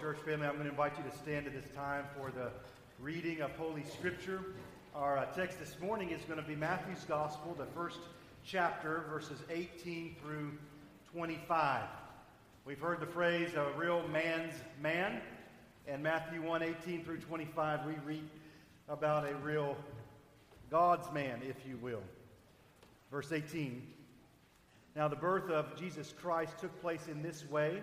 Church family, I'm going to invite you to stand at this time for the reading of Holy Scripture. Our uh, text this morning is going to be Matthew's Gospel, the first chapter, verses 18 through 25. We've heard the phrase, a real man's man. And Matthew 1 18 through 25, we read about a real God's man, if you will. Verse 18 Now, the birth of Jesus Christ took place in this way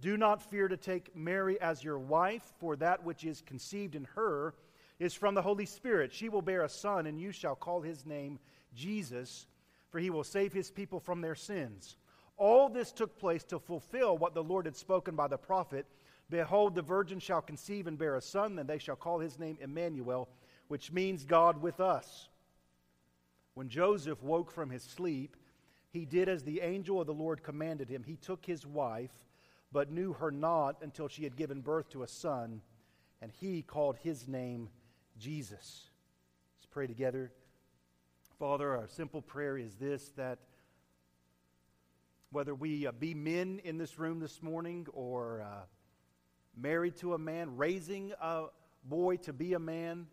do not fear to take Mary as your wife, for that which is conceived in her is from the Holy Spirit. She will bear a son, and you shall call his name Jesus, for he will save his people from their sins. All this took place to fulfill what the Lord had spoken by the prophet Behold, the virgin shall conceive and bear a son, and they shall call his name Emmanuel, which means God with us. When Joseph woke from his sleep, he did as the angel of the Lord commanded him. He took his wife but knew her not until she had given birth to a son, and he called his name Jesus. Let's pray together. Father, our simple prayer is this that whether we uh, be men in this room this morning or uh, married to a man, raising a boy to be a man,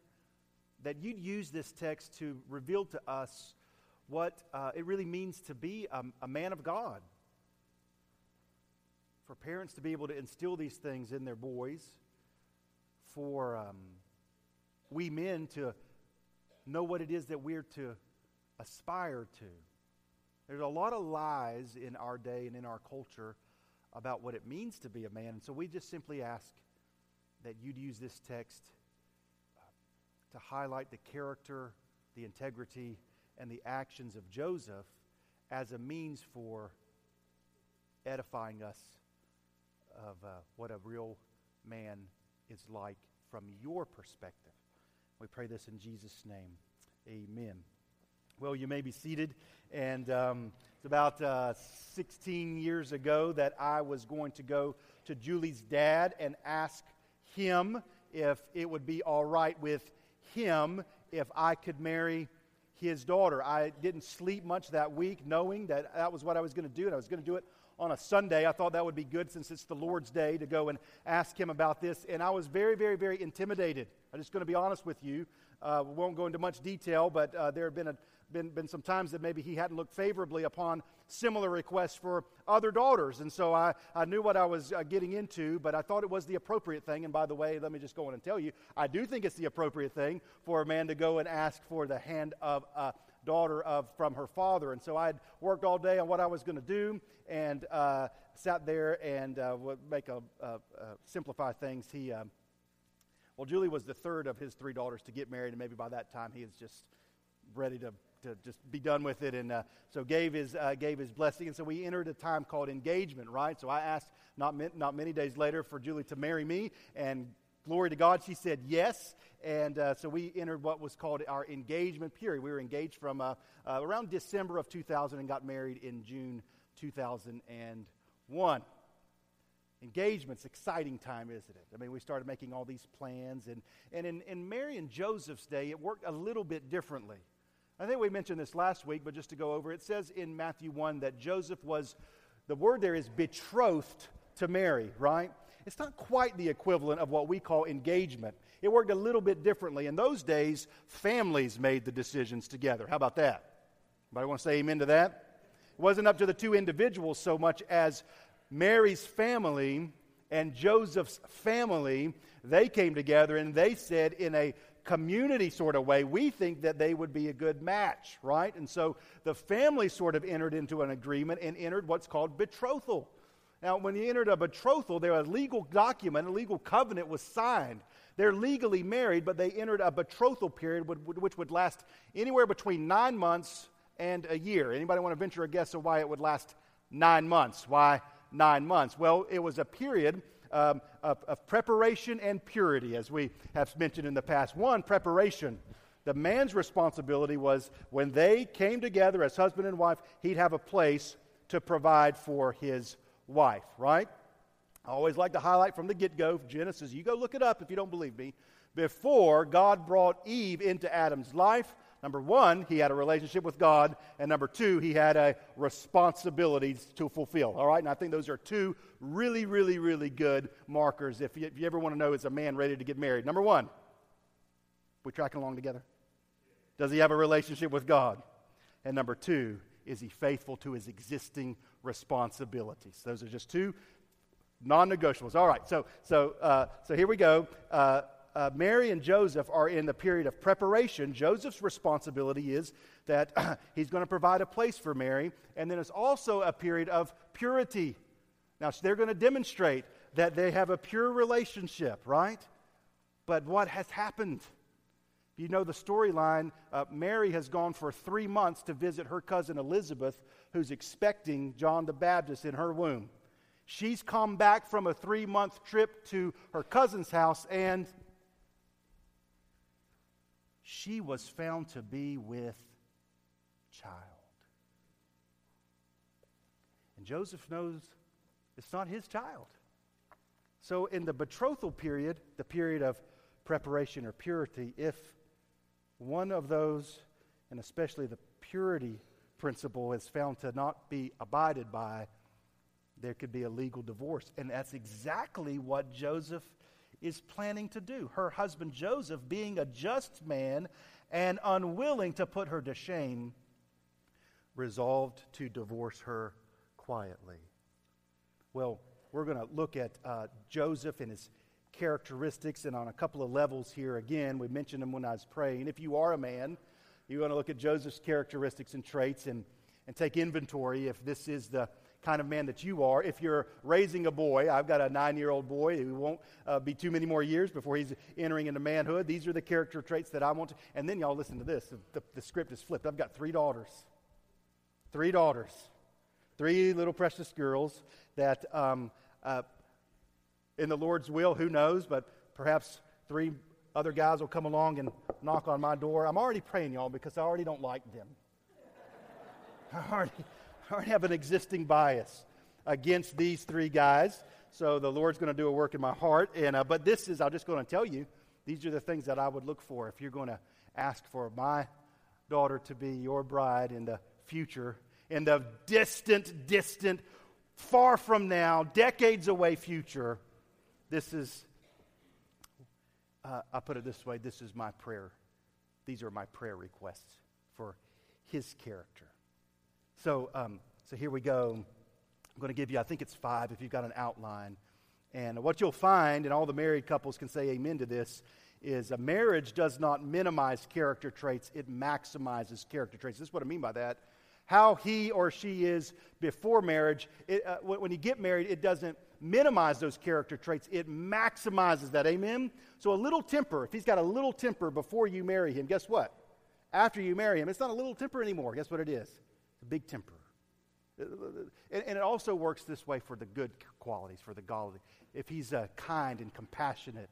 that you'd use this text to reveal to us what uh, it really means to be a, a man of God for parents to be able to instill these things in their boys, for um, we men to know what it is that we're to aspire to. There's a lot of lies in our day and in our culture about what it means to be a man. And so we just simply ask that you'd use this text to highlight the character, the integrity, and the actions of Joseph as a means for edifying us of uh, what a real man is like from your perspective. We pray this in Jesus' name. Amen. Well, you may be seated. And um, it's about uh, 16 years ago that I was going to go to Julie's dad and ask him if it would be all right with him if I could marry his daughter. I didn't sleep much that week knowing that that was what I was going to do, and I was going to do it on a Sunday. I thought that would be good since it's the Lord's Day to go and ask him about this. And I was very, very, very intimidated. I'm just going to be honest with you. Uh, we won't go into much detail, but uh, there have been, a, been, been some times that maybe he hadn't looked favorably upon similar requests for other daughters. And so I, I knew what I was uh, getting into, but I thought it was the appropriate thing. And by the way, let me just go in and tell you, I do think it's the appropriate thing for a man to go and ask for the hand of a daughter of, from her father. And so I'd worked all day on what I was going to do and uh, sat there and uh, would make a, a, a simplify things. He, uh, well, Julie was the third of his three daughters to get married, and maybe by that time he was just ready to to just be done with it. And uh, so gave his, uh, gave his blessing. And so we entered a time called engagement, right? So I asked not, not many days later for Julie to marry me. And glory to God, she said yes. And uh, so we entered what was called our engagement period. We were engaged from uh, uh, around December of 2000 and got married in June 2001. Engagement's exciting time, isn't it? I mean, we started making all these plans. And, and in, in Mary and Joseph's day, it worked a little bit differently. I think we mentioned this last week, but just to go over, it says in Matthew 1 that Joseph was, the word there is betrothed to Mary, right? It's not quite the equivalent of what we call engagement. It worked a little bit differently. In those days, families made the decisions together. How about that? Anybody want to say amen to that? It wasn't up to the two individuals so much as Mary's family and Joseph's family. They came together and they said, in a community sort of way, we think that they would be a good match, right? And so the family sort of entered into an agreement and entered what's called betrothal. Now, when you entered a betrothal, there was a legal document, a legal covenant was signed. They're legally married, but they entered a betrothal period which would last anywhere between nine months and a year. Anybody want to venture a guess of why it would last nine months? Why nine months? Well, it was a period um, of, of preparation and purity, as we have mentioned in the past. One, preparation. The man's responsibility was when they came together as husband and wife, he'd have a place to provide for his wife, right? I always like to highlight from the get go, Genesis, you go look it up if you don't believe me. Before God brought Eve into Adam's life, number one, he had a relationship with God, and number two, he had a responsibility to fulfill. All right, and I think those are two really, really, really good markers if you, if you ever want to know is a man ready to get married. Number one, we tracking along together? Does he have a relationship with God? And number two, is he faithful to his existing responsibilities? Those are just two non negotiables. All right, so, so, uh, so here we go. Uh, uh, Mary and Joseph are in the period of preparation. Joseph's responsibility is that he's going to provide a place for Mary, and then it's also a period of purity. Now, so they're going to demonstrate that they have a pure relationship, right? But what has happened? You know the storyline. Uh, Mary has gone for three months to visit her cousin Elizabeth, who's expecting John the Baptist in her womb. She's come back from a three month trip to her cousin's house, and she was found to be with child. And Joseph knows it's not his child. So, in the betrothal period, the period of preparation or purity, if one of those, and especially the purity principle, is found to not be abided by, there could be a legal divorce. And that's exactly what Joseph is planning to do. Her husband Joseph, being a just man and unwilling to put her to shame, resolved to divorce her quietly. Well, we're going to look at uh, Joseph and his characteristics and on a couple of levels here again. We mentioned them when I was praying. If you are a man, you want to look at Joseph's characteristics and traits and, and take inventory if this is the kind of man that you are. If you're raising a boy, I've got a nine year old boy who won't uh, be too many more years before he's entering into manhood. These are the character traits that I want to. And then y'all listen to this the, the, the script is flipped. I've got three daughters. Three daughters. Three little precious girls that um, uh, in the Lord's will, who knows, but perhaps three other guys will come along and knock on my door. I'm already praying, y'all, because I already don't like them. I already, I already have an existing bias against these three guys. So the Lord's going to do a work in my heart. And, uh, but this is, I'm just going to tell you, these are the things that I would look for if you're going to ask for my daughter to be your bride in the future, in the distant, distant, far from now, decades away future. This is, uh, I put it this way this is my prayer. These are my prayer requests for his character. So, um, so here we go. I'm going to give you, I think it's five if you've got an outline. And what you'll find, and all the married couples can say amen to this, is a marriage does not minimize character traits, it maximizes character traits. This is what I mean by that. How he or she is before marriage, it, uh, when you get married, it doesn't minimize those character traits, it maximizes that. Amen? So, a little temper, if he's got a little temper before you marry him, guess what? After you marry him, it's not a little temper anymore. Guess what it is? It's a big temper. And, it also works this way for the good qualities, for the godly. If he's uh, kind and compassionate,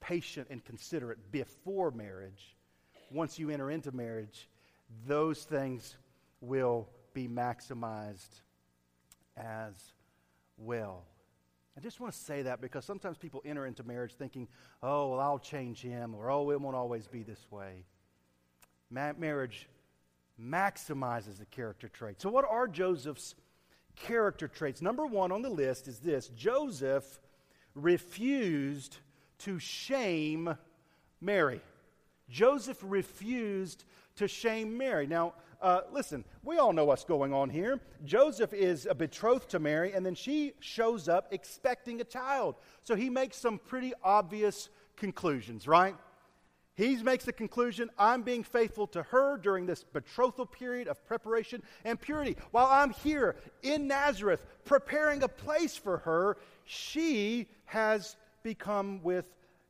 patient and considerate before marriage, once you enter into marriage, those things will be maximized as well. I just want to say that because sometimes people enter into marriage thinking, oh, well, I'll change him, or oh, it won't always be this way. Ma- marriage maximizes the character traits. So, what are Joseph's character traits? Number one on the list is this Joseph refused to shame Mary. Joseph refused to shame Mary. Now, uh, listen, we all know what's going on here. Joseph is a betrothed to Mary, and then she shows up expecting a child. So he makes some pretty obvious conclusions, right? He makes the conclusion I'm being faithful to her during this betrothal period of preparation and purity. While I'm here in Nazareth preparing a place for her, she has become with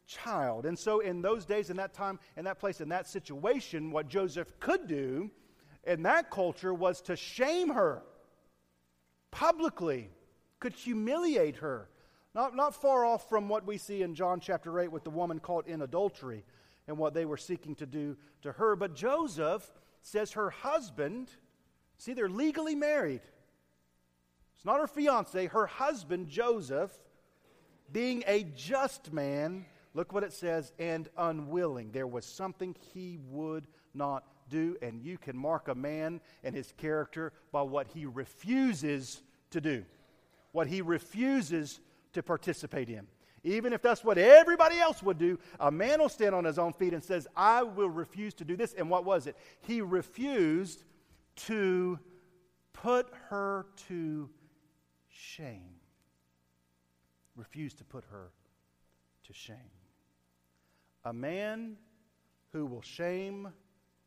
child. And so, in those days, in that time, in that place, in that situation, what Joseph could do in that culture was to shame her publicly, could humiliate her, Not, not far off from what we see in John chapter 8 with the woman caught in adultery and what they were seeking to do to her. But Joseph says her husband, see, they're legally married. It's not her fiance, her husband, Joseph, being a just man, look what it says, and unwilling. There was something he would not do, and you can mark a man and his character by what he refuses to do, what he refuses to participate in. Even if that's what everybody else would do, a man will stand on his own feet and says, I will refuse to do this. And what was it? He refused to put her to shame. Refused to put her to shame. A man who will shame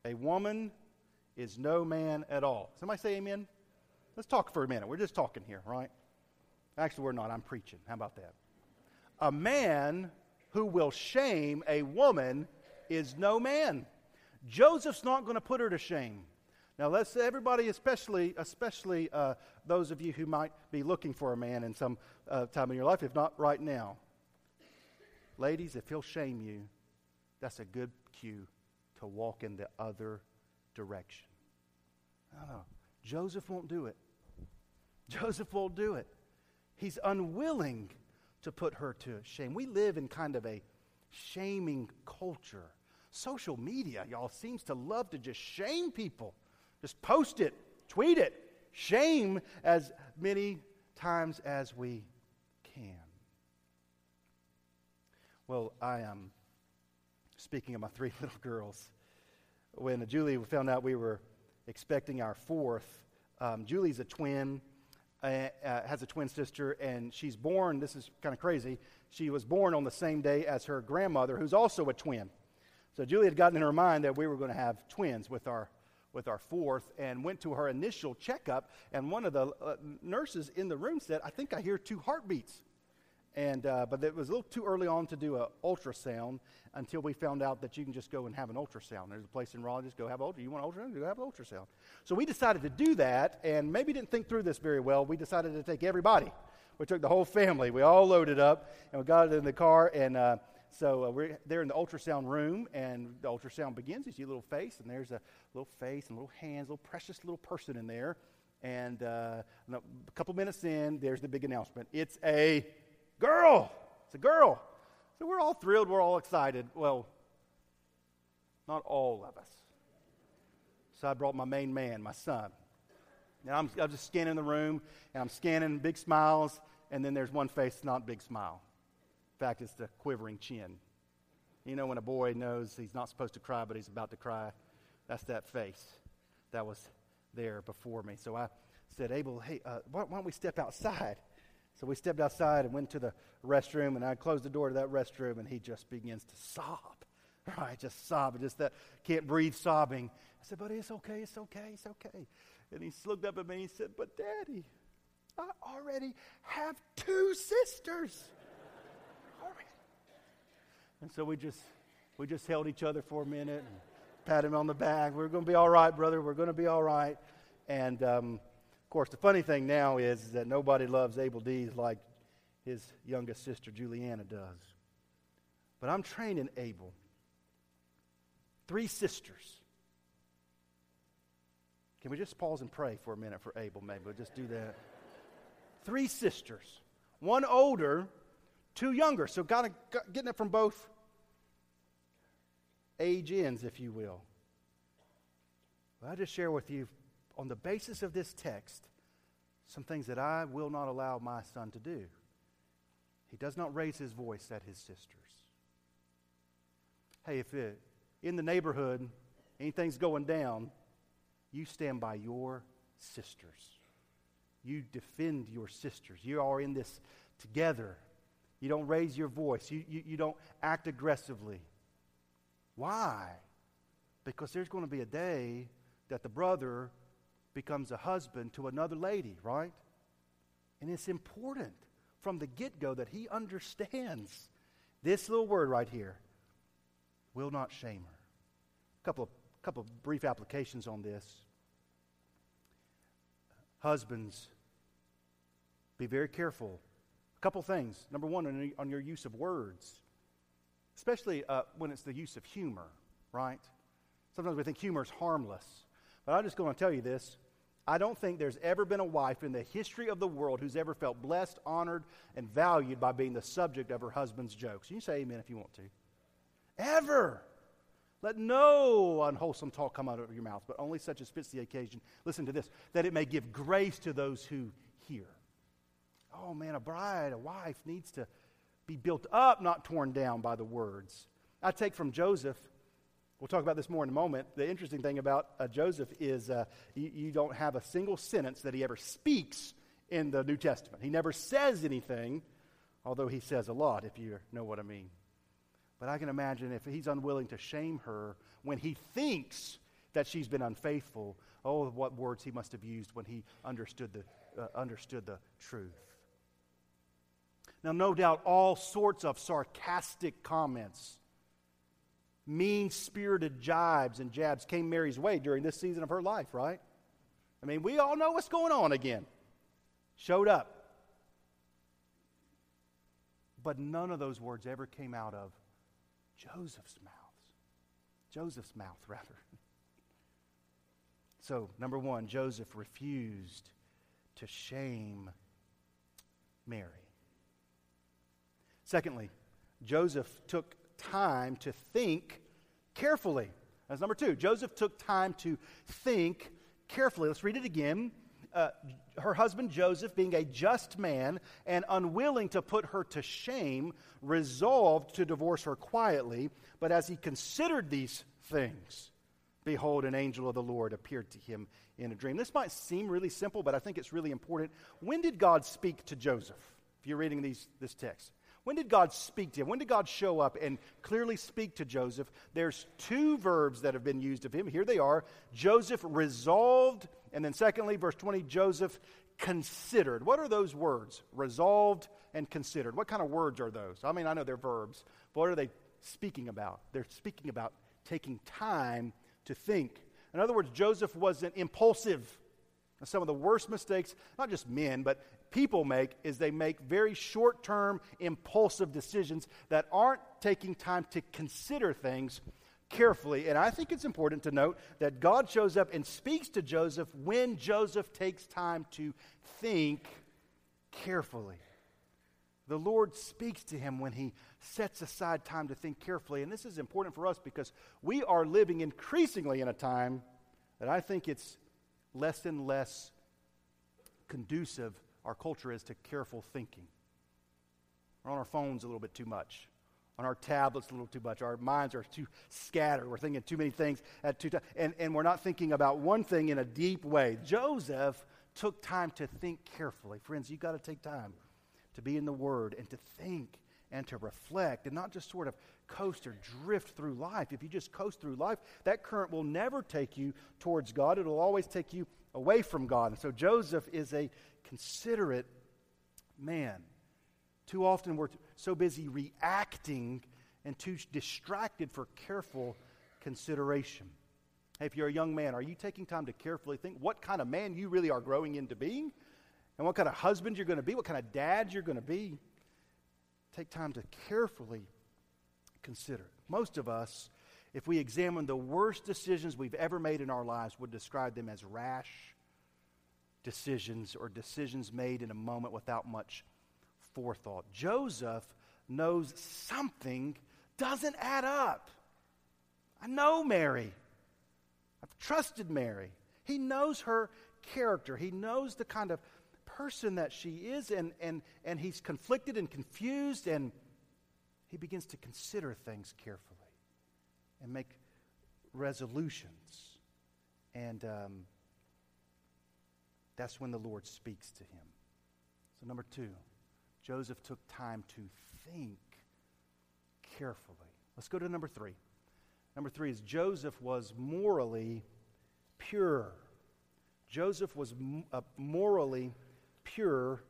a woman is no man at all. Somebody say amen? Let's talk for a minute. We're just talking here, right? Actually, we're not. I'm preaching. How about that? A man who will shame a woman is no man. Joseph's not going to put her to shame. Now, let's everybody, especially especially uh, those of you who might be looking for a man in some uh, time in your life, if not right now. Ladies, if he'll shame you, that's a good cue to walk in the other direction. No, Joseph won't do it. Joseph won't do it. He's unwilling to put her to shame. We live in kind of a shaming culture. Social media, y'all, seems to love to just shame people. Just post it, tweet it, shame as many times as we can. Well, I am speaking of my three little girls. When Julie found out we were expecting our fourth, um, Julie's a twin uh, uh, has a twin sister, and she's born, this is kind of crazy, she was born on the same day as her grandmother, who's also a twin. So Julie had gotten in her mind that we were going to have twins with our, with our fourth, and went to her initial checkup, and one of the uh, nurses in the room said, I think I hear two heartbeats. And, uh, but it was a little too early on to do an ultrasound until we found out that you can just go and have an ultrasound. There's a place in Raleigh, just go have an ultrasound. You want an ultrasound? Go have an ultrasound. So we decided to do that, and maybe didn't think through this very well. We decided to take everybody. We took the whole family. We all loaded up, and we got it in the car. And uh, so uh, we're there in the ultrasound room, and the ultrasound begins. You see a little face, and there's a little face and little hands, a little precious little person in there. And uh, a couple minutes in, there's the big announcement. It's a Girl! It's a girl. So we're all thrilled, we're all excited. Well, not all of us. So I brought my main man, my son. And I'm, I'm just scanning the room, and I'm scanning big smiles, and then there's one face, not big smile. In fact, it's the quivering chin. You know, when a boy knows he's not supposed to cry, but he's about to cry, that's that face that was there before me. So I said, Abel, hey, uh, why, why don't we step outside? So we stepped outside and went to the restroom, and I closed the door to that restroom, and he just begins to sob. Right, just sobbing, just that can't breathe sobbing. I said, buddy, it's okay, it's okay, it's okay. And he looked up at me and he said, but daddy, I already have two sisters. already. And so we just we just held each other for a minute and pat him on the back. We're going to be all right, brother. We're going to be all right. And um, course, the funny thing now is that nobody loves Abel Dees like his youngest sister Juliana does. But I'm training Abel. Three sisters. Can we just pause and pray for a minute for Abel, maybe? We'll just do that. Three sisters. One older, two younger. So of getting it from both age ends, if you will. Well, I'll just share with you on the basis of this text, some things that I will not allow my son to do. He does not raise his voice at his sisters. Hey, if it, in the neighborhood anything's going down, you stand by your sisters. You defend your sisters. You are in this together. You don't raise your voice. You, you, you don't act aggressively. Why? Because there's going to be a day that the brother becomes a husband to another lady, right? And it's important from the get go that he understands this little word right here will not shame her. A couple of, couple of brief applications on this. Husbands, be very careful A couple things. Number one, on, on your use of words, especially uh, when it's the use of humor, right? Sometimes we think humor is harmless. But I'm just going to tell you this. I don't think there's ever been a wife in the history of the world who's ever felt blessed, honored, and valued by being the subject of her husband's jokes. You can say amen if you want to. Ever. Let no unwholesome talk come out of your mouth, but only such as fits the occasion. Listen to this that it may give grace to those who hear. Oh man, a bride, a wife needs to be built up, not torn down by the words. I take from Joseph We'll talk about this more in a moment. The interesting thing about uh, Joseph is uh, you, you, don't have a single sentence that he ever speaks in the New Testament. He never says anything, although he says a lot, if you know what I mean. But I can imagine if he's unwilling to shame her when he thinks that she's been unfaithful, oh, what words he must have used when he understood the, uh, understood the truth. Now, no doubt, all sorts of sarcastic comments mean spirited jibes and jabs came Mary's way during this season of her life, right? I mean, we all know what's going on again. Showed up. But none of those words ever came out of Joseph's mouth. Joseph's mouth, rather. So, number one, Joseph refused to shame Mary. Secondly, Joseph took time to think carefully. That's number two. Joseph took time to think carefully. Let's read it again. Uh, her husband Joseph, being a just man and unwilling to put her to shame, resolved to divorce her quietly. But as he considered these things, behold, an angel of the Lord appeared to him in a dream. This might seem really simple, but I think it's really important. When did God speak to Joseph? If you're reading these, this text, when did God speak to him? When did God show up and clearly speak to Joseph? There's two verbs that have been used of him. Here they are Joseph resolved, and then secondly, verse 20, Joseph considered. What are those words? Resolved and considered. What kind of words are those? I mean, I know they're verbs, but what are they speaking about? They're speaking about taking time to think. In other words, Joseph wasn't impulsive. Some of the worst mistakes, not just men, but people make is they make very short term, impulsive decisions that aren't taking time to consider things carefully. And I think it's important to note that God shows up and speaks to Joseph when Joseph takes time to think carefully. The Lord speaks to him when he sets aside time to think carefully. And this is important for us because we are living increasingly in a time that I think it's less and less conducive our culture is to careful thinking. We're on our phones a little bit too much, on our tablets a little too much. Our minds are too scattered. We're thinking too many things at two times, and, and we're not thinking about one thing in a deep way. Joseph took time to think carefully. Friends, you've got to take time to be in the Word and to think and to reflect and not just sort of coast or drift through life. If you just coast through life, that current will never take you towards God. It'll always take you away from God. And so Joseph is a considerate man. Too often we're so busy reacting and too distracted for careful consideration. Hey, if you're a young man, are you taking time to carefully think what kind of man you really are growing into being? And what kind of husband you're going to be? What kind of dad you're going to be? Take time to carefully consider. Most of us, if we examine the worst decisions we've ever made in our lives, would describe them as rash decisions or decisions made in a moment without much forethought. Joseph knows something doesn't add up. I know Mary. I've trusted Mary. He knows her character. He knows the kind of person that she is, and, and, and he's conflicted and confused, and he begins to consider things carefully and make resolutions. And um, that's when the Lord speaks to him. So, number two, Joseph took time to think carefully. Let's go to number three. Number three is Joseph was morally pure. Joseph was a morally pure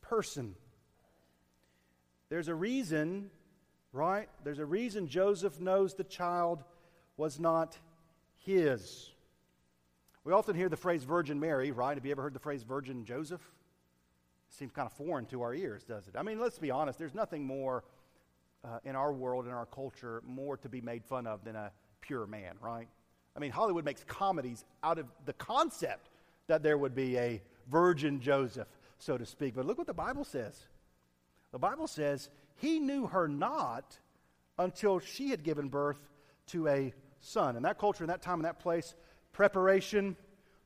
person. There's a reason, right? There's a reason Joseph knows the child was not his. We often hear the phrase Virgin Mary, right? Have you ever heard the phrase Virgin Joseph? seems kind of foreign to our ears, does it? I mean, let's be honest, there's nothing more uh, in our world, in our culture, more to be made fun of than a pure man, right? I mean, Hollywood makes comedies out of the concept that there would be a virgin Joseph, so to speak. But look what the Bible says. The Bible says he knew her not until she had given birth to a son. In that culture, in that time, in that place, preparation,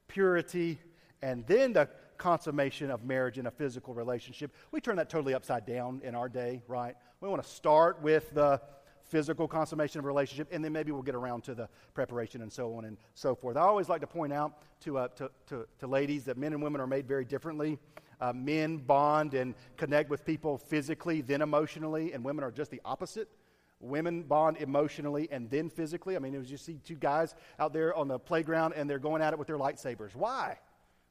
purity, and then the consummation of marriage in a physical relationship. We turn that totally upside down in our day, right? We want to start with the physical consummation of a relationship, and then maybe we'll get around to the preparation and so on and so forth. I always like to point out to, uh, to, to, to, ladies that men and women are made very differently. Uh, men bond and connect with people physically, then emotionally, and women are just the opposite. Women bond emotionally and then physically. I mean, as you see two guys out there on the playground and they're going at it with their lightsabers. Why?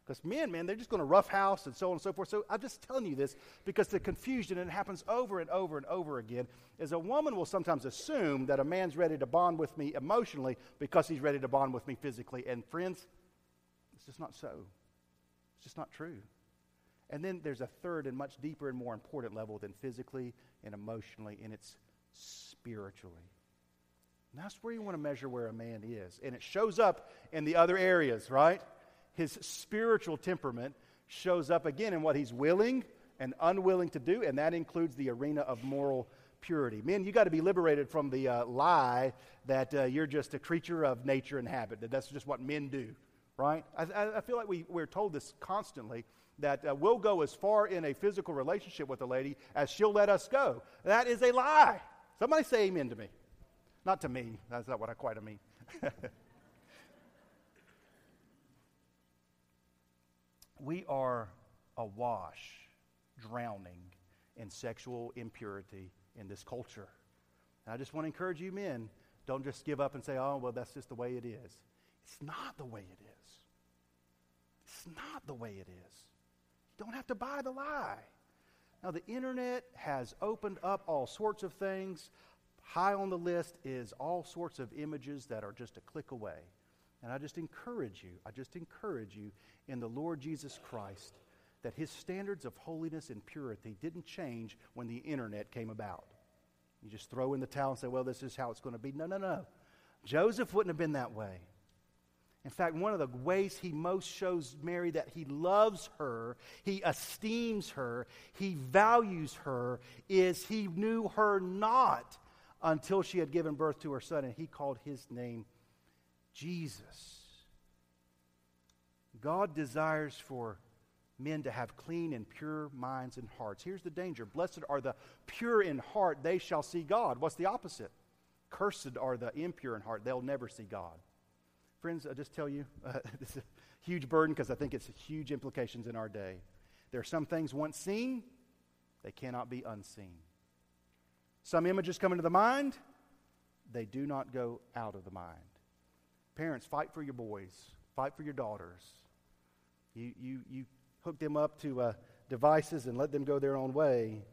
Because men, man, they're just going to roughhouse and so on and so forth. So I'm just telling you this because the confusion, and it happens over and over and over again, is a woman will sometimes assume that a man's ready to bond with me emotionally because he's ready to bond with me physically. And friends, it's just not so. It's just not true. And then there's a third and much deeper and more important level than physically and emotionally, and it's spiritually. And that's where you want to measure where a man is. And it shows up in the other areas, right? his spiritual temperament shows up again in what he's willing and unwilling to do, and that includes the arena of moral purity. Men, you got to be liberated from the uh, lie that uh, you're just a creature of nature and habit, that that's just what men do, right? I, I feel like we, we're told this constantly that uh, we'll go as far in a physical relationship with a lady as she'll let us go. That is a lie. Somebody say amen to me. Not to me, that's not what I quite mean. we are awash, drowning in sexual impurity in this culture. And I just want to encourage you men, don't just give up and say, oh, well, that's just the way it is. It's not the way it is. It's not the way it is. You don't have to buy the lie. Now, the internet has opened up all sorts of things. High on the list is all sorts of images that are just a click away. And I just encourage you, I just encourage you in the Lord Jesus Christ that his standards of holiness and purity didn't change when the internet came about. You just throw in the towel and say, well, this is how it's going to be. No, no, no. Joseph wouldn't have been that way. In fact, one of the ways he most shows Mary that he loves her, he esteems her, he values her, is he knew her not until she had given birth to her son, and he called his name Jesus. God desires for men to have clean and pure minds and hearts. Here's the danger Blessed are the pure in heart, they shall see God. What's the opposite? Cursed are the impure in heart, they'll never see God. Friends, I'll just tell you, uh, this is a huge burden because I think it's huge implications in our day. There are some things once seen, they cannot be unseen. Some images come into the mind, they do not go out of the mind. Parents, fight for your boys, fight for your daughters. You, you, you hook them up to uh, devices and let them go their own way.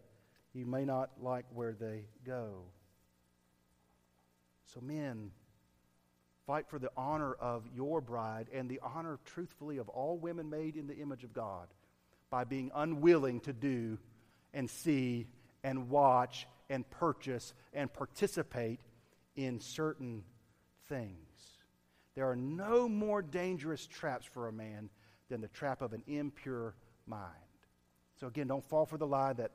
You may not like where they go. So, men, fight for the honor of your bride and the honor, truthfully, of all women made in the image of God by being unwilling to do and see and watch and purchase and participate in certain things. There are no more dangerous traps for a man than the trap of an impure mind. So, again, don't fall for the lie that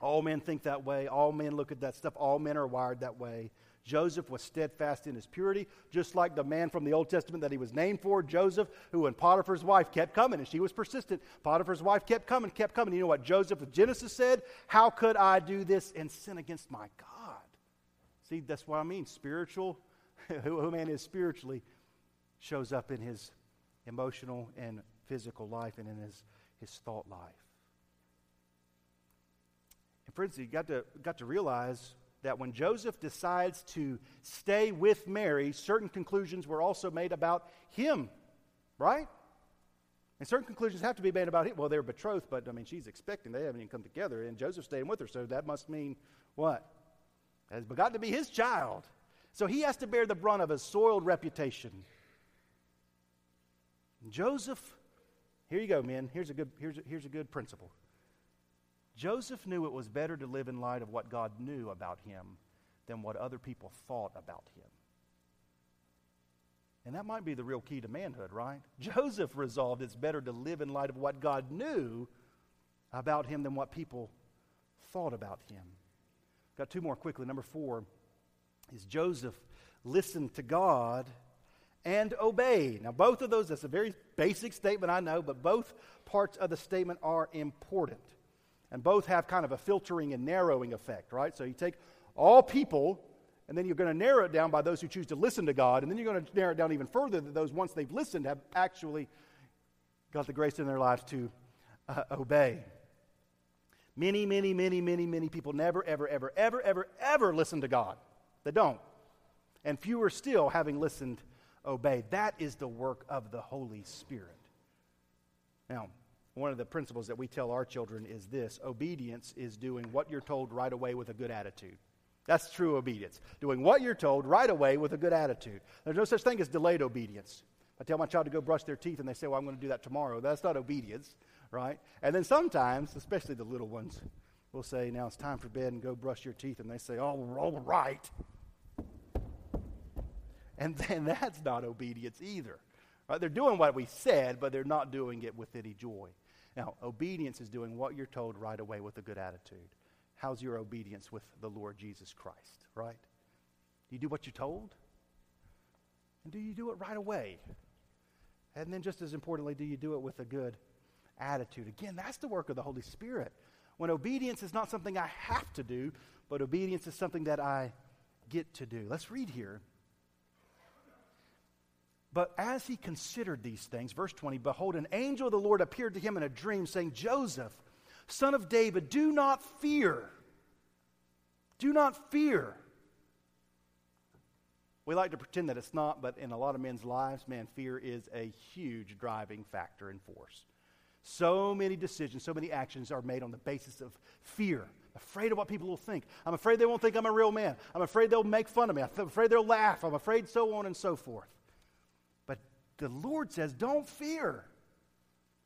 all men think that way, all men look at that stuff, all men are wired that way. Joseph was steadfast in his purity, just like the man from the Old Testament that he was named for, Joseph, who when Potiphar's wife kept coming and she was persistent, Potiphar's wife kept coming, kept coming. You know what Joseph of Genesis said? How could I do this and sin against my God? See, that's what I mean. Spiritual, who man is spiritually shows up in his emotional and physical life and in his, his thought life. And friends, you got to, got to realize that when Joseph decides to stay with Mary, certain conclusions were also made about him, right? And certain conclusions have to be made about him. Well, they're betrothed, but I mean, she's expecting. They haven't even come together, and Joseph's staying with her, so that must mean what? Has begotten to be his child. So he has to bear the brunt of a soiled reputation. Joseph, here you go, men. Here's a good, here's a, here's a good principle. Joseph knew it was better to live in light of what God knew about him than what other people thought about him. And that might be the real key to manhood, right? Joseph resolved it's better to live in light of what God knew about him than what people thought about him. Got two more quickly. Number four is Joseph listened to God and obeyed. Now, both of those, that's a very basic statement, I know, but both parts of the statement are important. And both have kind of a filtering and narrowing effect, right? So you take all people, and then you're going to narrow it down by those who choose to listen to God, and then you're going to narrow it down even further that those, once they've listened, have actually got the grace in their lives to uh, obey. Many, many, many, many, many people never, ever, ever, ever, ever, ever listen to God. They don't. And fewer still, having listened, obey. That is the work of the Holy Spirit. Now, one of the principles that we tell our children is this obedience is doing what you're told right away with a good attitude. That's true obedience. Doing what you're told right away with a good attitude. There's no such thing as delayed obedience. I tell my child to go brush their teeth and they say, Well, I'm going to do that tomorrow. That's not obedience right? And then sometimes, especially the little ones, will say, Now it's time for bed and go brush your teeth. And they say, Oh, all right. And then that's not obedience either. Right? They're doing what we said, but they're not doing it with any joy. Now, obedience is doing what you're told right away with a good attitude. How's your obedience with the Lord Jesus Christ, right? Do you do what you're told? And do you do it right away? And then, just as importantly, do you do it with a good attitude. Again, that's the work of the Holy Spirit. When obedience is not something I have to do, but obedience is something that I get to do. Let's read here. But as he considered these things, verse 20, behold, an angel of the Lord appeared to him in a dream, saying, Joseph, son of David, do not fear. Do not fear. We like to pretend that it's not, but in a lot of men's lives, man, fear is a huge driving factor and force. So many decisions, so many actions are made on the basis of fear. afraid of what people will think. I'm afraid they won't think I'm a real man. I'm afraid they'll make fun of me. I'm afraid they'll laugh. I'm afraid so on and so forth. The Lord says, Don't fear.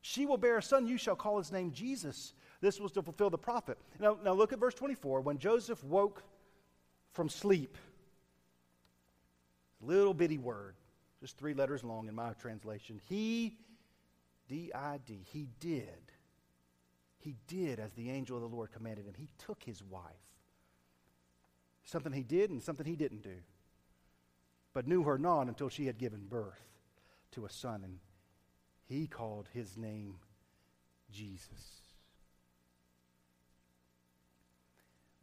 She will bear a son. You shall call his name Jesus. This was to fulfill the prophet. Now, now look at verse 24. When Joseph woke from sleep, little bitty word, just three letters long in my translation. He D I D. He did. He did as the angel of the Lord commanded him. He took his wife. Something he did and something he didn't do. But knew her not until she had given birth to a son. And he called his name Jesus.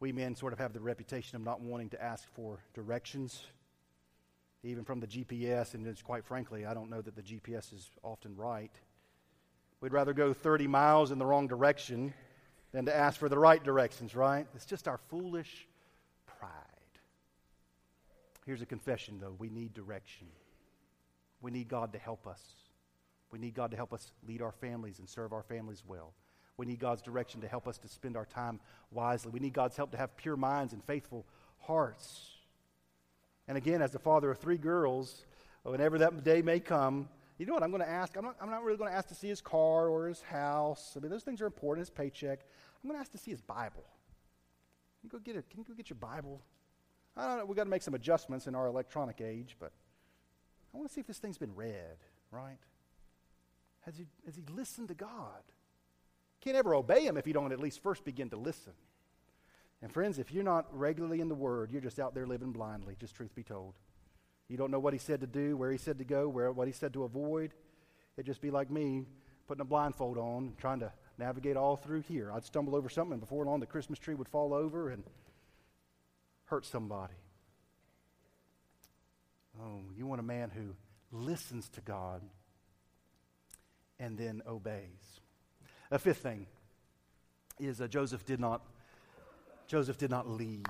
We men sort of have the reputation of not wanting to ask for directions, even from the GPS. And it's quite frankly, I don't know that the GPS is often right. We'd rather go 30 miles in the wrong direction than to ask for the right directions, right? It's just our foolish pride. Here's a confession, though. We need direction. We need God to help us. We need God to help us lead our families and serve our families well. We need God's direction to help us to spend our time wisely. We need God's help to have pure minds and faithful hearts. And again, as the father of three girls, whenever that day may come, you know what I'm going to ask? I'm not, I'm not really going to ask to see his car or his house. I mean, those things are important, his paycheck. I'm going to ask to see his Bible. Can you go get, it? can you go get your Bible? I don't know. We've got to make some adjustments in our electronic age, but I want to see if this thing's been read, right? Has he, has he listened to God? Can't ever obey him if you don't at least first begin to listen. And friends, if you're not regularly in the Word, you're just out there living blindly, just truth be told. You don't know what he said to do, where he said to go, where, what he said to avoid. It'd just be like me putting a blindfold on, trying to navigate all through here. I'd stumble over something, and before long, the Christmas tree would fall over and hurt somebody. Oh, you want a man who listens to God and then obeys. A fifth thing is uh, Joseph did not Joseph did not leave.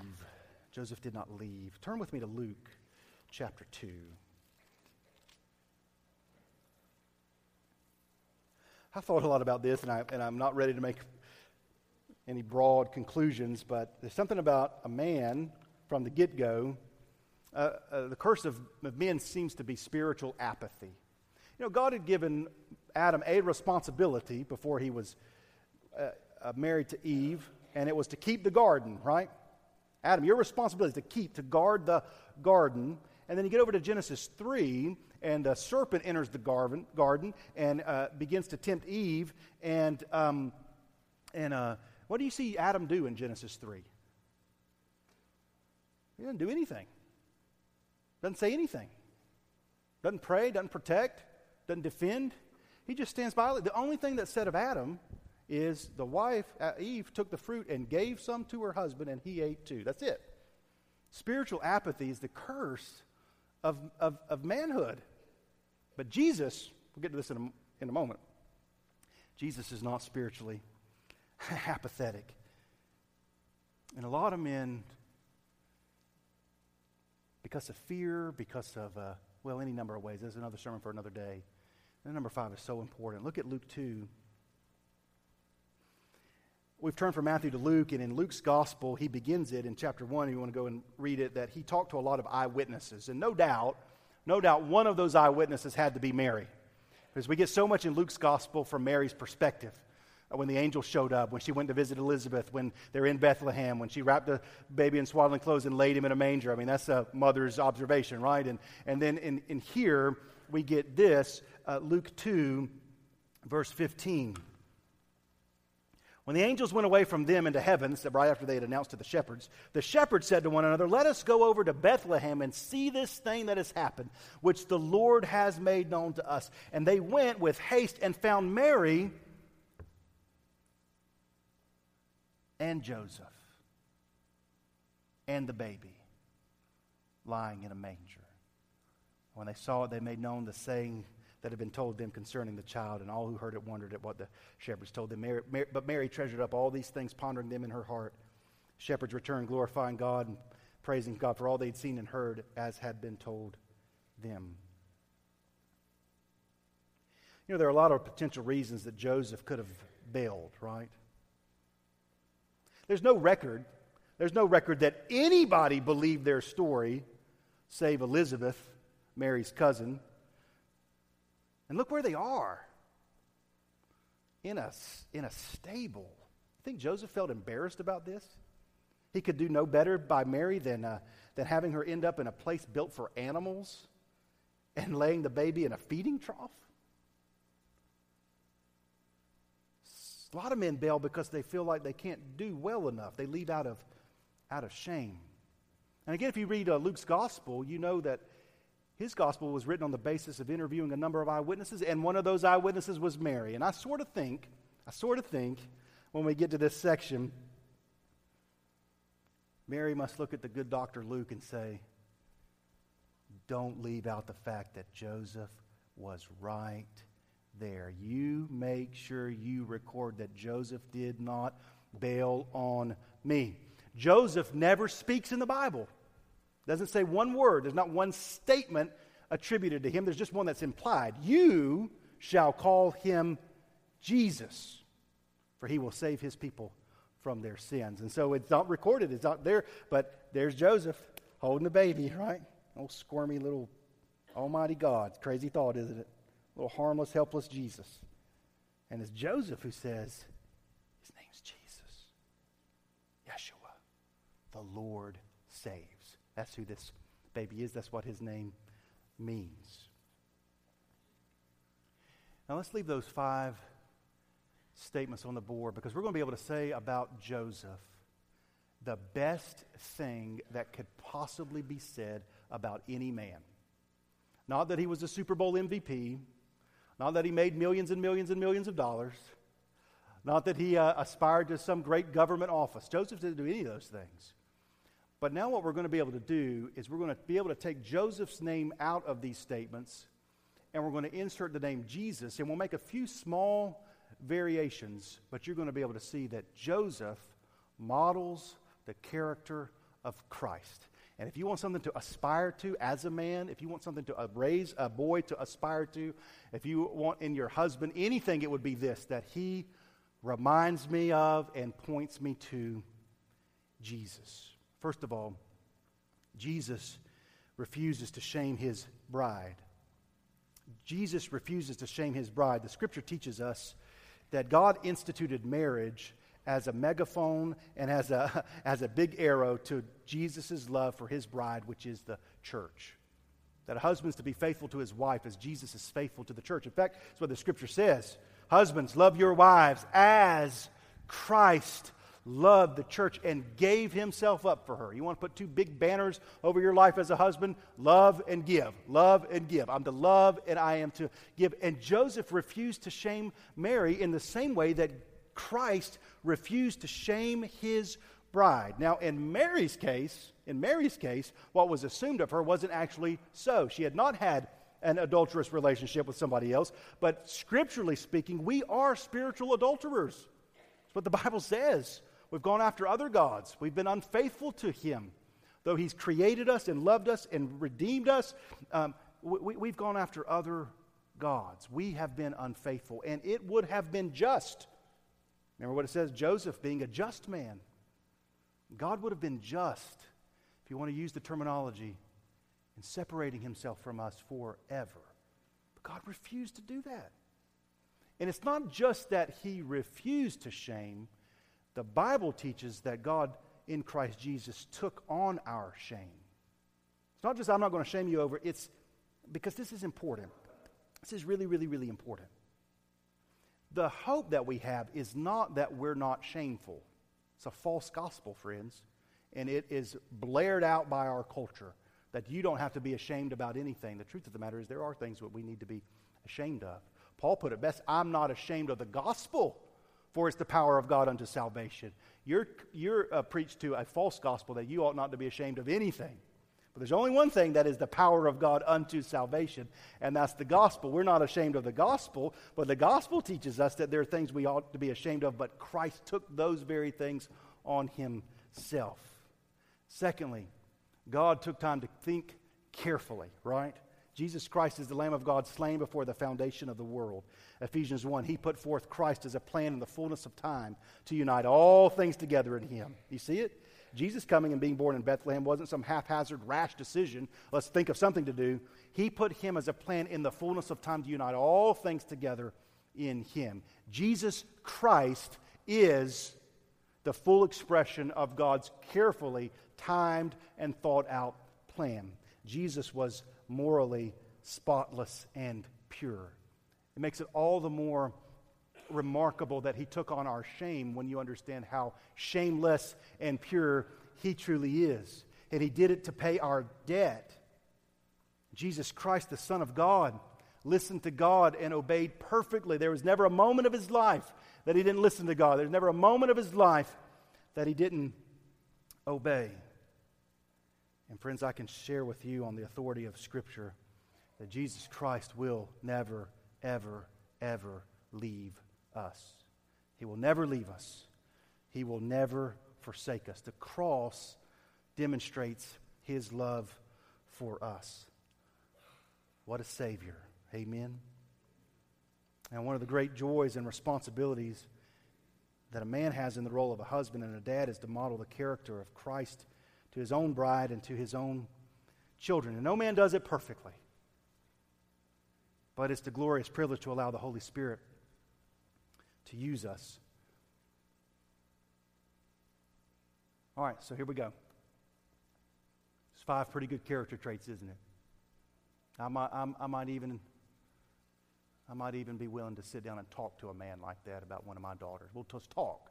Joseph did not leave. Turn with me to Luke chapter 2. I thought a lot about this, and, I, and I'm not ready to make any broad conclusions, but there's something about a man from the get go. Uh, uh, the curse of, of men seems to be spiritual apathy. You know, God had given Adam a responsibility before he was uh, uh, married to Eve, and it was to keep the garden, right? Adam, your responsibility is to keep, to guard the garden. And then you get over to Genesis 3, and a serpent enters the garden, garden and uh, begins to tempt Eve. And, um, and uh, what do you see Adam do in Genesis 3? He doesn't do anything, doesn't say anything, doesn't pray, doesn't protect, doesn't defend. He just stands by. The only thing that's said of Adam is the wife, uh, Eve, took the fruit and gave some to her husband, and he ate too. That's it. Spiritual apathy is the curse of, of, of manhood. But Jesus, we'll get to this in a, in a moment, Jesus is not spiritually apathetic. And a lot of men, because of fear, because of, uh, well, any number of ways, there's another sermon for another day. And number five is so important. Look at Luke 2. We've turned from Matthew to Luke, and in Luke's gospel, he begins it in chapter 1. If you want to go and read it, that he talked to a lot of eyewitnesses. And no doubt, no doubt one of those eyewitnesses had to be Mary. Because we get so much in Luke's gospel from Mary's perspective. Uh, when the angel showed up, when she went to visit Elizabeth, when they're in Bethlehem, when she wrapped the baby in swaddling clothes and laid him in a manger. I mean, that's a mother's observation, right? And, and then in, in here, we get this uh, Luke 2, verse 15. When the angels went away from them into heaven, right after they had announced to the shepherds, the shepherds said to one another, Let us go over to Bethlehem and see this thing that has happened, which the Lord has made known to us. And they went with haste and found Mary and Joseph and the baby lying in a manger. When they saw it, they made known the saying that had been told them concerning the child, and all who heard it wondered at what the shepherds told them. Mary, Mary, but Mary treasured up all these things, pondering them in her heart. Shepherds returned, glorifying God and praising God for all they'd seen and heard as had been told them. You know, there are a lot of potential reasons that Joseph could have bailed, right? There's no record. There's no record that anybody believed their story, save Elizabeth, Mary's cousin. And look where they are in a, in a stable. I think Joseph felt embarrassed about this. He could do no better by Mary than, uh, than having her end up in a place built for animals and laying the baby in a feeding trough. A lot of men bail because they feel like they can't do well enough. They leave out of, out of shame. And again, if you read uh, Luke's gospel, you know that his gospel was written on the basis of interviewing a number of eyewitnesses, and one of those eyewitnesses was Mary. And I sort of think, I sort of think, when we get to this section, Mary must look at the good Dr. Luke and say, don't leave out the fact that Joseph was right there. You make sure you record that Joseph did not bail on me. Joseph never speaks in the Bible. Doesn't say one word. There's not one statement attributed to him. There's just one that's implied. You shall call him Jesus, for he will save his people from their sins. And so it's not recorded, it's not there, but there's Joseph holding the baby, right? Oh, squirmy little Almighty God. Crazy thought, isn't it? Little harmless, helpless Jesus. And it's Joseph who says, His name's Jesus. Yeshua. The Lord saves. That's who this baby is. That's what his name means. Now let's leave those five statements on the board because we're going to be able to say about Joseph the best thing that could possibly be said about any man. Not that he was a Super Bowl MVP, not that he made millions and millions and millions of dollars, not that he uh, aspired to some great government office. Joseph didn't do any of those things. But now, what we're going to be able to do is we're going to be able to take Joseph's name out of these statements and we're going to insert the name Jesus, and we'll make a few small variations, but you're going to be able to see that Joseph models the character of Christ. And if you want something to aspire to as a man, if you want something to raise a boy to aspire to, if you want in your husband anything, it would be this that he reminds me of and points me to Jesus. First of all, Jesus refuses to shame his bride. Jesus refuses to shame his bride. The scripture teaches us that God instituted marriage as a megaphone and as a, as a big arrow to Jesus' love for his bride, which is the church. That a husband's to be faithful to his wife as Jesus is faithful to the church. In fact, that's what the scripture says. Husbands, love your wives as Christ loved the church and gave himself up for her. You want to put two big banners over your life as a husband? Love and give. Love and give. I'm to love and I am to give. And Joseph refused to shame Mary in the same way that Christ refused to shame his bride. Now, in Mary's case, in Mary's case, what was assumed of her wasn't actually so. She had not had an adulterous relationship with somebody else, but scripturally speaking, we are spiritual adulterers. That's what the Bible says. We've gone after other gods. We've been unfaithful to Him. Though He's created us and loved us and redeemed us, um, we, we've gone after other gods. We have been unfaithful. And it would have been just. Remember what it says? Joseph being a just man. God would have been just, if you want to use the terminology, in separating himself from us forever. But God refused to do that. And it's not just that he refused to shame, the Bible teaches that God in Christ Jesus took on our shame. It's not just, I'm not going to shame you over, it's because this is important. This is really, really, really important. The hope that we have is not that we're not shameful. It's a false gospel, friends. And it is blared out by our culture that you don't have to be ashamed about anything. The truth of the matter is, there are things that we need to be ashamed of. Paul put it best I'm not ashamed of the gospel for it's the power of God unto salvation. You're, you're uh, preached to a false gospel that you ought not to be ashamed of anything. But there's only one thing that is the power of God unto salvation, and that's the gospel. We're not ashamed of the gospel, but the gospel teaches us that there are things we ought to be ashamed of, but Christ took those very things on himself. Secondly, God took time to think carefully, right? Jesus Christ is the Lamb of God slain before the foundation of the world. Ephesians 1, he put forth Christ as a plan in the fullness of time to unite all things together in him. You see it? Jesus coming and being born in Bethlehem wasn't some haphazard, rash decision. Let's think of something to do. He put him as a plan in the fullness of time to unite all things together in him. Jesus Christ is the full expression of God's carefully timed and thought out plan. Jesus was morally spotless and pure. It makes it all the more remarkable that he took on our shame when you understand how shameless and pure he truly is. And he did it to pay our debt. Jesus Christ, the Son of God, listened to God and obeyed perfectly. There was never a moment of his life that he didn't listen to God. There's never a moment of his life that he didn't obey. And friends, I can share with you on the authority of Scripture that Jesus Christ will never, ever, ever leave us. He will never leave us. He will never forsake us. The cross demonstrates his love for us. What a Savior. Amen. And one of the great joys and responsibilities that a man has in the role of a husband and a dad is to model the character of Christ to his own bride and to his own children. And no man does it perfectly. But it's the glorious privilege to allow the Holy Spirit to use us. All right, so here we go. It's five pretty good character traits, isn't it? I might, I, I might even I might even be willing to sit down and talk to a man like that about one of my daughters. We'll just talk.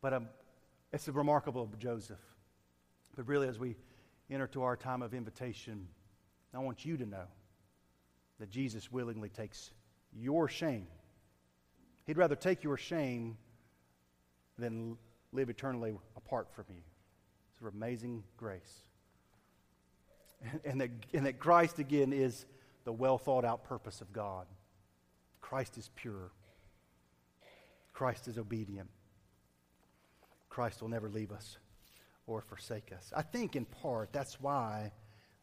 But um, it's remarkable Joseph. But really, as we enter to our time of invitation, I want you to know that Jesus willingly takes your shame. He'd rather take your shame than live eternally apart from you. It's an amazing grace. And, and, that, and that Christ, again, is the well thought out purpose of God. Christ is pure, Christ is obedient. Christ will never leave us or forsake us. I think in part that's why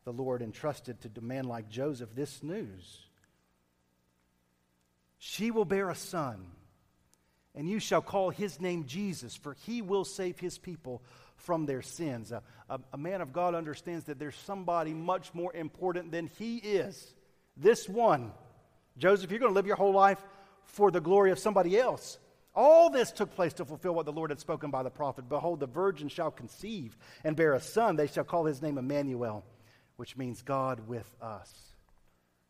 the Lord entrusted to a man like Joseph this news. She will bear a son, and you shall call his name Jesus, for he will save his people from their sins. A, a, a, man of God understands that there's somebody much more important than he is. This one, Joseph, you're going to live your whole life for the glory of somebody else. All this took place to fulfill what the Lord had spoken by the prophet. Behold, the virgin shall conceive and bear a son. They shall call his name Emmanuel, which means God with us.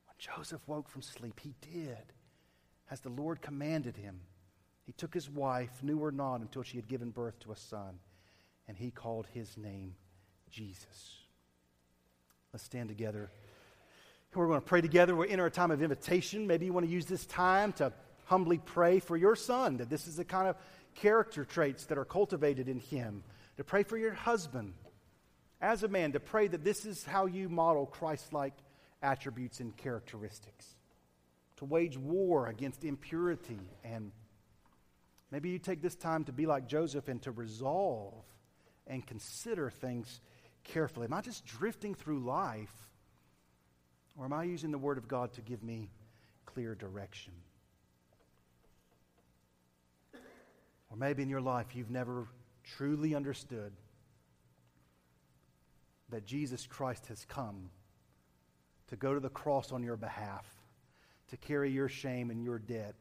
When Joseph woke from sleep, he did as the Lord commanded him. He took his wife, knew her not until she had given birth to a son, and he called his name Jesus. Let's stand together. We're going to pray together. We're in our time of invitation. Maybe you want to use this time to humbly pray for your son, that this is the kind of character traits that are cultivated in him. To pray for your husband as a man, to pray that this is how you model Christ like attributes and characteristics. To wage war against impurity. And maybe you take this time to be like Joseph and to resolve and consider things carefully. Am I just drifting through life? Or am I using the Word of God to give me clear direction? Or maybe in your life you've never truly understood that Jesus Christ has come to go to the cross on your behalf, to carry your shame and your debt,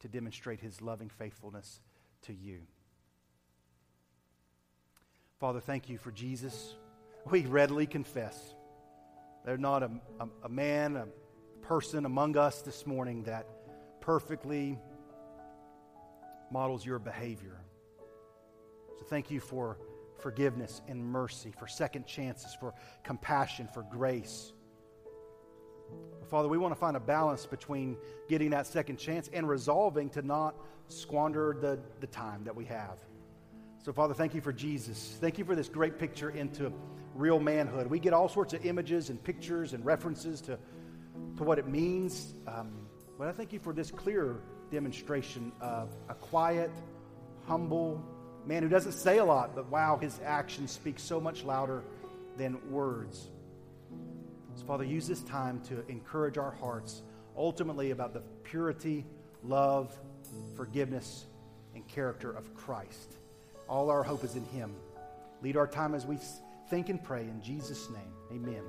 to demonstrate his loving faithfulness to you. Father, thank you for Jesus. We readily confess there's not a, a, a man, a person among us this morning that perfectly models your behavior. So thank you for forgiveness and mercy, for second chances, for compassion, for grace. Father, we want to find a balance between getting that second chance and resolving to not squander the, the time that we have. So, Father, thank you for Jesus. Thank you for this great picture into real manhood. We get all sorts of images and pictures and references to, to what it means. Um, but I thank you for this clear demonstration of a quiet, humble man who doesn't say a lot, but wow, his actions speak so much louder than words. So, Father, use this time to encourage our hearts ultimately about the purity, love, forgiveness, and character of Christ. All our hope is in Him. Lead our time as we think and pray in Jesus' name. Amen.